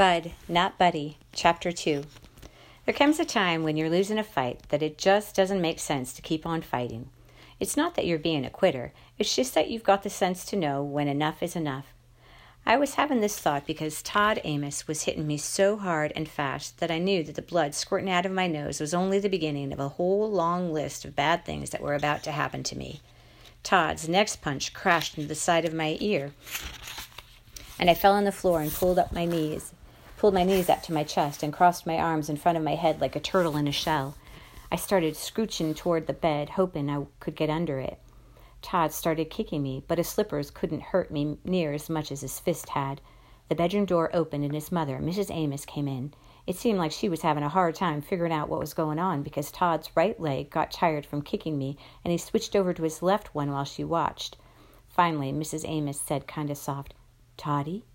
Bud, Not Buddy, Chapter 2. There comes a time when you're losing a fight that it just doesn't make sense to keep on fighting. It's not that you're being a quitter, it's just that you've got the sense to know when enough is enough. I was having this thought because Todd Amos was hitting me so hard and fast that I knew that the blood squirting out of my nose was only the beginning of a whole long list of bad things that were about to happen to me. Todd's next punch crashed into the side of my ear, and I fell on the floor and pulled up my knees pulled my knees up to my chest, and crossed my arms in front of my head like a turtle in a shell. I started scooching toward the bed, hoping I could get under it. Todd started kicking me, but his slippers couldn't hurt me near as much as his fist had. The bedroom door opened, and his mother, Mrs. Amos, came in. It seemed like she was having a hard time figuring out what was going on because Todd's right leg got tired from kicking me, and he switched over to his left one while she watched. Finally, Mrs. Amos said kind of soft, Toddy?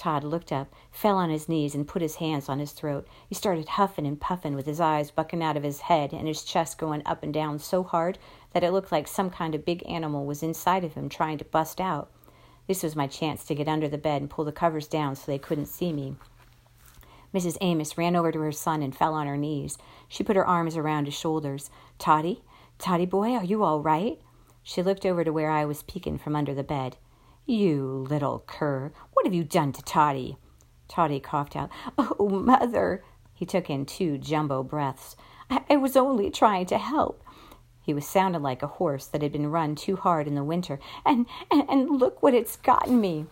Todd looked up, fell on his knees, and put his hands on his throat. He started huffing and puffing with his eyes bucking out of his head and his chest going up and down so hard that it looked like some kind of big animal was inside of him trying to bust out. This was my chance to get under the bed and pull the covers down so they couldn't see me. Mrs. Amos ran over to her son and fell on her knees. She put her arms around his shoulders. Toddy, Toddy boy, are you all right? She looked over to where I was peeking from under the bed. You little cur, what have you done to Toddy? Toddy coughed out, Oh, mother. He took in two jumbo breaths. I, I was only trying to help. He was sounding like a horse that had been run too hard in the winter. And, and, and look what it's gotten me.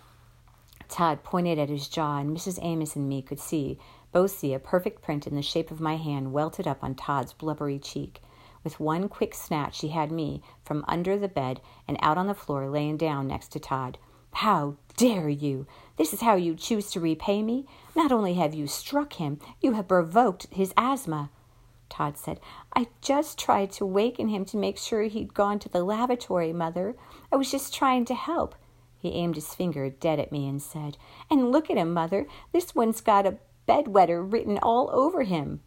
Todd pointed at his jaw, and Mrs. Amos and me could see, both see a perfect print in the shape of my hand welted up on Todd's blubbery cheek. With one quick snatch, she had me from under the bed and out on the floor, laying down next to Todd. How dare you? This is how you choose to repay me? Not only have you struck him, you have provoked his asthma. Todd said, I just tried to waken him to make sure he'd gone to the lavatory, Mother. I was just trying to help. He aimed his finger dead at me and said, And look at him, Mother. This one's got a bedwetter written all over him.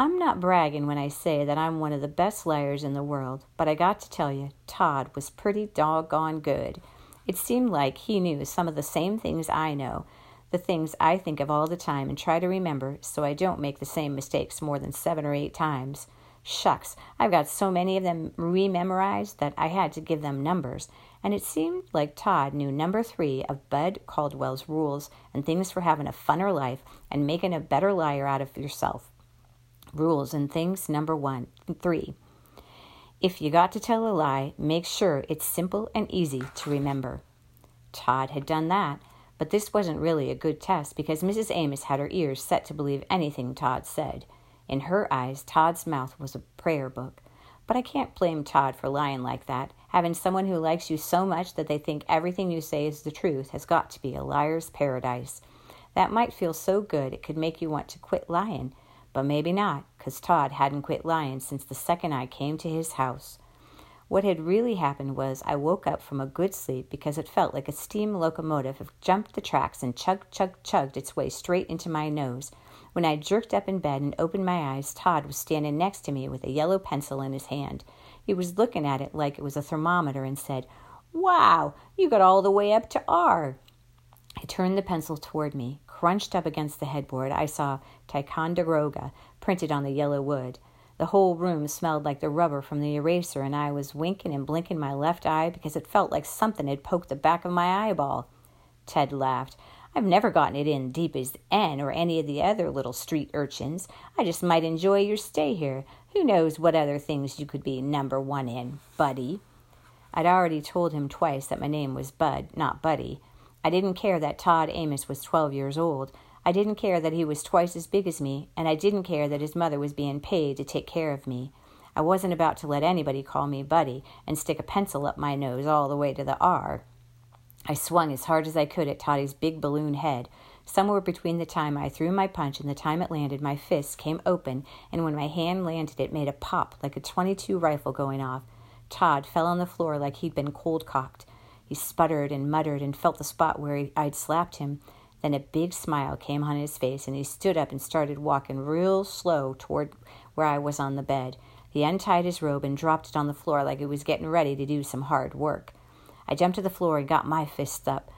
I'm not bragging when I say that I'm one of the best liars in the world, but I got to tell you, Todd was pretty doggone good. It seemed like he knew some of the same things I know, the things I think of all the time and try to remember so I don't make the same mistakes more than seven or eight times. Shucks, I've got so many of them rememorized that I had to give them numbers, and it seemed like Todd knew number three of Bud Caldwell's rules and things for having a funner life and making a better liar out of yourself. Rules and things number one, three. If you got to tell a lie, make sure it's simple and easy to remember. Todd had done that, but this wasn't really a good test because Mrs. Amos had her ears set to believe anything Todd said. In her eyes, Todd's mouth was a prayer book. But I can't blame Todd for lying like that. Having someone who likes you so much that they think everything you say is the truth has got to be a liar's paradise. That might feel so good it could make you want to quit lying, but maybe not, because Todd hadn't quit lying since the second I came to his house. What had really happened was I woke up from a good sleep because it felt like a steam locomotive had jumped the tracks and chugged, chugged, chugged its way straight into my nose. When I jerked up in bed and opened my eyes, Todd was standing next to me with a yellow pencil in his hand. He was looking at it like it was a thermometer and said, Wow, you got all the way up to R. He turned the pencil toward me. Crunched up against the headboard, I saw Ticonderoga printed on the yellow wood. The whole room smelled like the rubber from the eraser, and I was winking and blinking my left eye because it felt like something had poked the back of my eyeball. Ted laughed. I've never gotten it in deep as N or any of the other little street urchins. I just might enjoy your stay here. Who knows what other things you could be number one in, Buddy? I'd already told him twice that my name was Bud, not Buddy. I didn't care that Todd Amos was 12 years old. I didn't care that he was twice as big as me, and I didn't care that his mother was being paid to take care of me. I wasn't about to let anybody call me Buddy and stick a pencil up my nose all the way to the R. I swung as hard as I could at Toddy's big balloon head. Somewhere between the time I threw my punch and the time it landed, my fist came open, and when my hand landed, it made a pop like a 22 rifle going off. Todd fell on the floor like he'd been cold cocked. He sputtered and muttered and felt the spot where I'd slapped him. Then a big smile came on his face, and he stood up and started walking real slow toward where I was on the bed. He untied his robe and dropped it on the floor like he was getting ready to do some hard work. I jumped to the floor and got my fists up.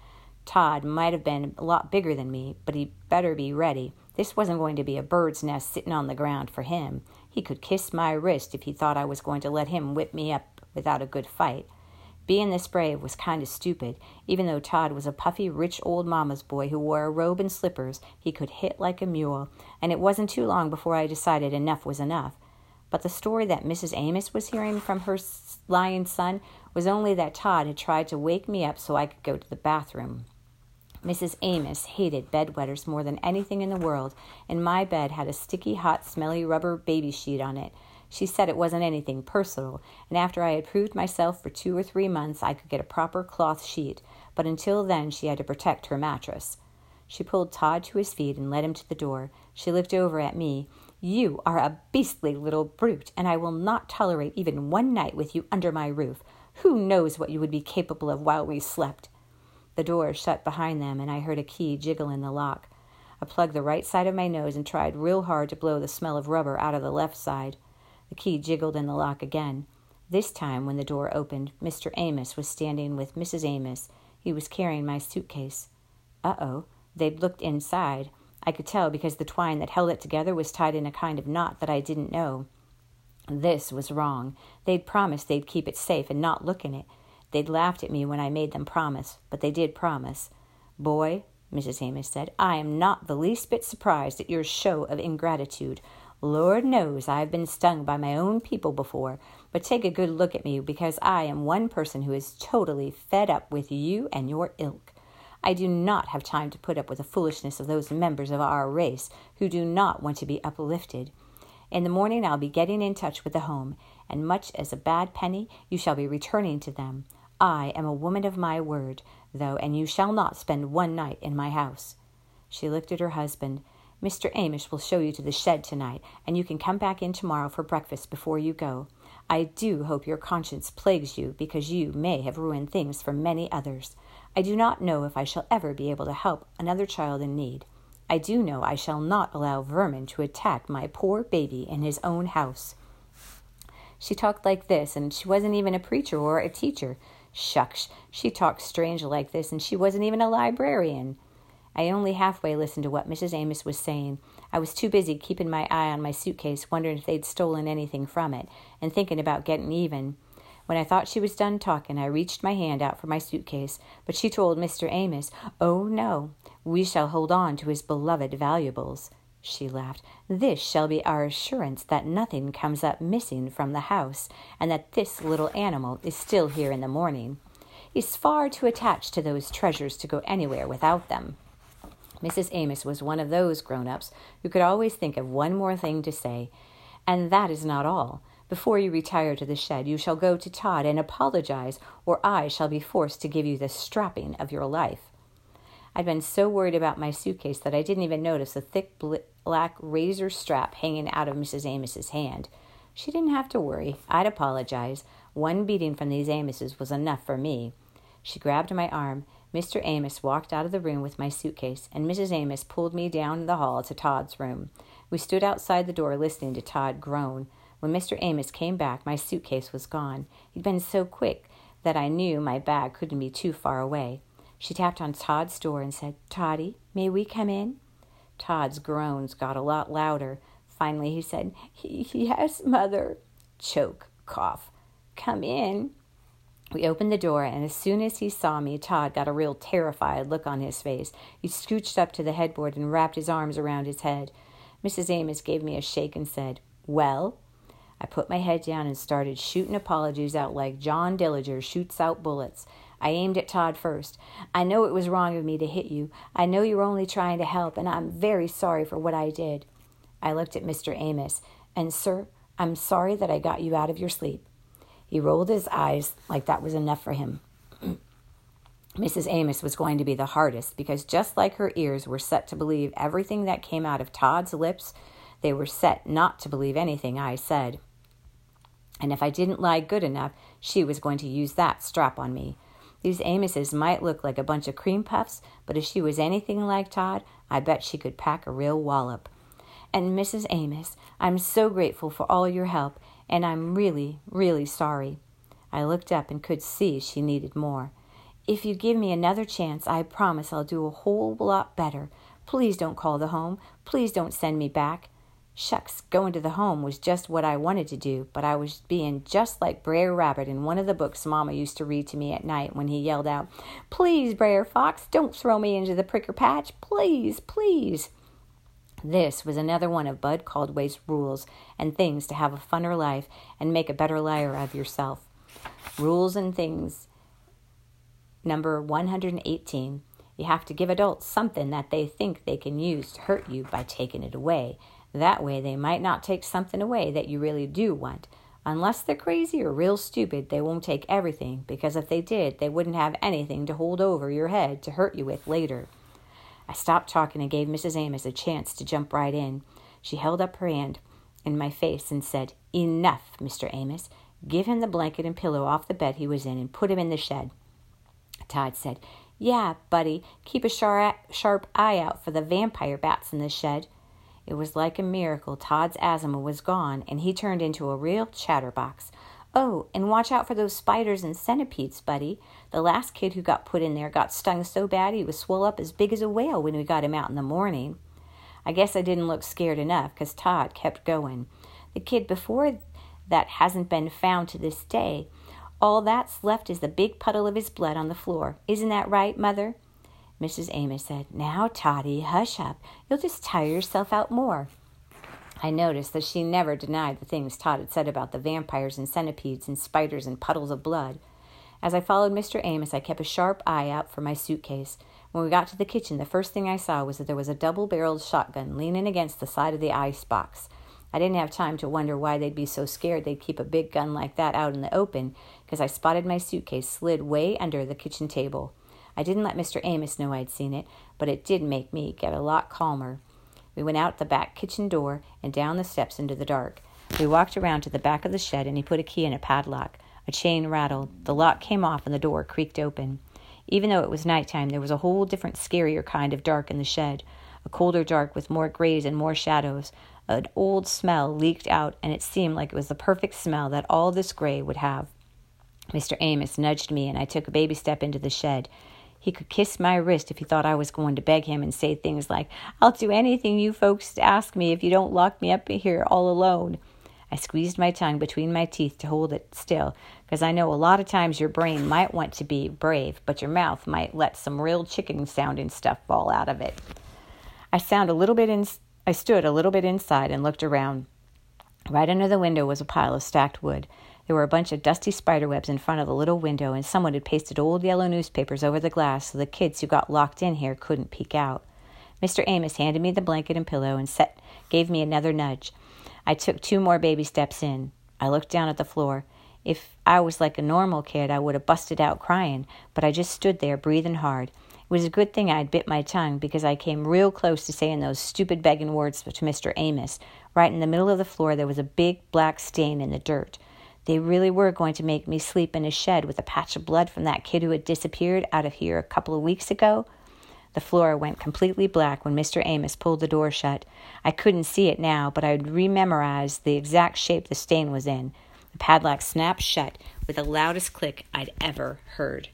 Todd might have been a lot bigger than me, but he'd better be ready. This wasn't going to be a bird's nest sitting on the ground for him. He could kiss my wrist if he thought I was going to let him whip me up without a good fight. Being this brave was kind of stupid. Even though Todd was a puffy, rich old mama's boy who wore a robe and slippers, he could hit like a mule, and it wasn't too long before I decided enough was enough. But the story that Mrs. Amos was hearing from her lion son was only that Todd had tried to wake me up so I could go to the bathroom. Mrs. Amos hated bedwetters more than anything in the world, and my bed had a sticky, hot, smelly rubber baby sheet on it. She said it wasn't anything personal, and after I had proved myself for two or three months, I could get a proper cloth sheet, but until then, she had to protect her mattress. She pulled Todd to his feet and led him to the door. She looked over at me. You are a beastly little brute, and I will not tolerate even one night with you under my roof. Who knows what you would be capable of while we slept? The door shut behind them, and I heard a key jiggle in the lock. I plugged the right side of my nose and tried real hard to blow the smell of rubber out of the left side. The key jiggled in the lock again. This time, when the door opened, Mr. Amos was standing with Mrs. Amos. He was carrying my suitcase. Uh oh, they'd looked inside. I could tell because the twine that held it together was tied in a kind of knot that I didn't know. This was wrong. They'd promised they'd keep it safe and not look in it. They'd laughed at me when I made them promise, but they did promise. Boy, Mrs. Amos said, I am not the least bit surprised at your show of ingratitude. Lord knows I've been stung by my own people before, but take a good look at me because I am one person who is totally fed up with you and your ilk. I do not have time to put up with the foolishness of those members of our race who do not want to be uplifted. In the morning I'll be getting in touch with the home, and much as a bad penny, you shall be returning to them. I am a woman of my word, though, and you shall not spend one night in my house. She looked at her husband. Mr. Amos will show you to the shed tonight, and you can come back in tomorrow for breakfast before you go. I do hope your conscience plagues you because you may have ruined things for many others. I do not know if I shall ever be able to help another child in need. I do know I shall not allow vermin to attack my poor baby in his own house. She talked like this, and she wasn't even a preacher or a teacher. Shucks, she talked strange like this, and she wasn't even a librarian. I only halfway listened to what Mrs. Amos was saying. I was too busy keeping my eye on my suitcase, wondering if they'd stolen anything from it, and thinking about getting even. When I thought she was done talking, I reached my hand out for my suitcase, but she told Mr. Amos, Oh, no, we shall hold on to his beloved valuables. She laughed. This shall be our assurance that nothing comes up missing from the house, and that this little animal is still here in the morning. He's far too attached to those treasures to go anywhere without them. Mrs. Amos was one of those grown ups who could always think of one more thing to say. And that is not all. Before you retire to the shed, you shall go to Todd and apologize, or I shall be forced to give you the strapping of your life. I'd been so worried about my suitcase that I didn't even notice the thick black razor strap hanging out of Mrs. Amos's hand. She didn't have to worry. I'd apologize. One beating from these Amoses was enough for me. She grabbed my arm. Mr. Amos walked out of the room with my suitcase, and Mrs. Amos pulled me down the hall to Todd's room. We stood outside the door listening to Todd groan. When Mr. Amos came back, my suitcase was gone. He'd been so quick that I knew my bag couldn't be too far away. She tapped on Todd's door and said, Toddy, may we come in? Todd's groans got a lot louder. Finally, he said, Yes, Mother. Choke, cough. Come in. We opened the door, and as soon as he saw me, Todd got a real terrified look on his face. He scooched up to the headboard and wrapped his arms around his head. Mrs. Amos gave me a shake and said, Well? I put my head down and started shooting apologies out like John Dillinger shoots out bullets. I aimed at Todd first. I know it was wrong of me to hit you. I know you were only trying to help, and I'm very sorry for what I did. I looked at Mr. Amos, and, sir, I'm sorry that I got you out of your sleep. He rolled his eyes like that was enough for him. Mrs. Amos was going to be the hardest because just like her ears were set to believe everything that came out of Todd's lips, they were set not to believe anything I said. And if I didn't lie good enough, she was going to use that strap on me. These Amoses might look like a bunch of cream puffs, but if she was anything like Todd, I bet she could pack a real wallop. And Mrs. Amos, I'm so grateful for all your help, and I'm really, really sorry. I looked up and could see she needed more. If you give me another chance, I promise I'll do a whole lot better. Please don't call the home. Please don't send me back. Shucks, going to the home was just what I wanted to do, but I was being just like Brer Rabbit in one of the books Mamma used to read to me at night when he yelled out, Please, Brer Fox, don't throw me into the pricker patch. Please, please. This was another one of Bud Caldwell's rules and things to have a funner life and make a better liar of yourself. Rules and things. Number 118. You have to give adults something that they think they can use to hurt you by taking it away. That way, they might not take something away that you really do want. Unless they're crazy or real stupid, they won't take everything, because if they did, they wouldn't have anything to hold over your head to hurt you with later. I stopped talking and gave Mrs. Amos a chance to jump right in. She held up her hand in my face and said, Enough, Mr. Amos. Give him the blanket and pillow off the bed he was in and put him in the shed. Todd said, Yeah, Buddy, keep a sharp eye out for the vampire bats in the shed. It was like a miracle. Todd's asthma was gone, and he turned into a real chatterbox. Oh, and watch out for those spiders and centipedes, buddy. The last kid who got put in there got stung so bad he was swelled up as big as a whale when we got him out in the morning. I guess I didn't look scared enough, 'cause Todd kept going. The kid before that hasn't been found to this day. All that's left is the big puddle of his blood on the floor. Isn't that right, Mother? Mrs. Amos said, Now, Toddy, hush up. You'll just tire yourself out more. I noticed that she never denied the things Todd had said about the vampires and centipedes and spiders and puddles of blood. As I followed Mr. Amos, I kept a sharp eye out for my suitcase. When we got to the kitchen, the first thing I saw was that there was a double barreled shotgun leaning against the side of the ice box. I didn't have time to wonder why they'd be so scared they'd keep a big gun like that out in the open, because I spotted my suitcase slid way under the kitchen table. I didn't let Mr. Amos know I'd seen it, but it did make me get a lot calmer. We went out the back kitchen door and down the steps into the dark. We walked around to the back of the shed and he put a key in a padlock. A chain rattled. The lock came off and the door creaked open. Even though it was nighttime, there was a whole different, scarier kind of dark in the shed. A colder dark with more grays and more shadows. An old smell leaked out, and it seemed like it was the perfect smell that all this gray would have. Mr. Amos nudged me, and I took a baby step into the shed. He could kiss my wrist if he thought I was going to beg him and say things like, I'll do anything you folks ask me if you don't lock me up here all alone. I squeezed my tongue between my teeth to hold it still, because I know a lot of times your brain might want to be brave, but your mouth might let some real chicken sounding stuff fall out of it. I sound a little bit in, I stood a little bit inside and looked around. Right under the window was a pile of stacked wood. There were a bunch of dusty spider webs in front of the little window, and someone had pasted old yellow newspapers over the glass so the kids who got locked in here couldn't peek out. Mr. Amos handed me the blanket and pillow and set, gave me another nudge. I took two more baby steps in. I looked down at the floor. If I was like a normal kid, I would have busted out crying, but I just stood there breathing hard. It was a good thing I'd bit my tongue because I came real close to saying those stupid begging words to Mr. Amos. Right in the middle of the floor, there was a big black stain in the dirt. They really were going to make me sleep in a shed with a patch of blood from that kid who had disappeared out of here a couple of weeks ago. The floor went completely black when Mr. Amos pulled the door shut. I couldn't see it now, but I'd rememorized the exact shape the stain was in. The padlock snapped shut with the loudest click I'd ever heard.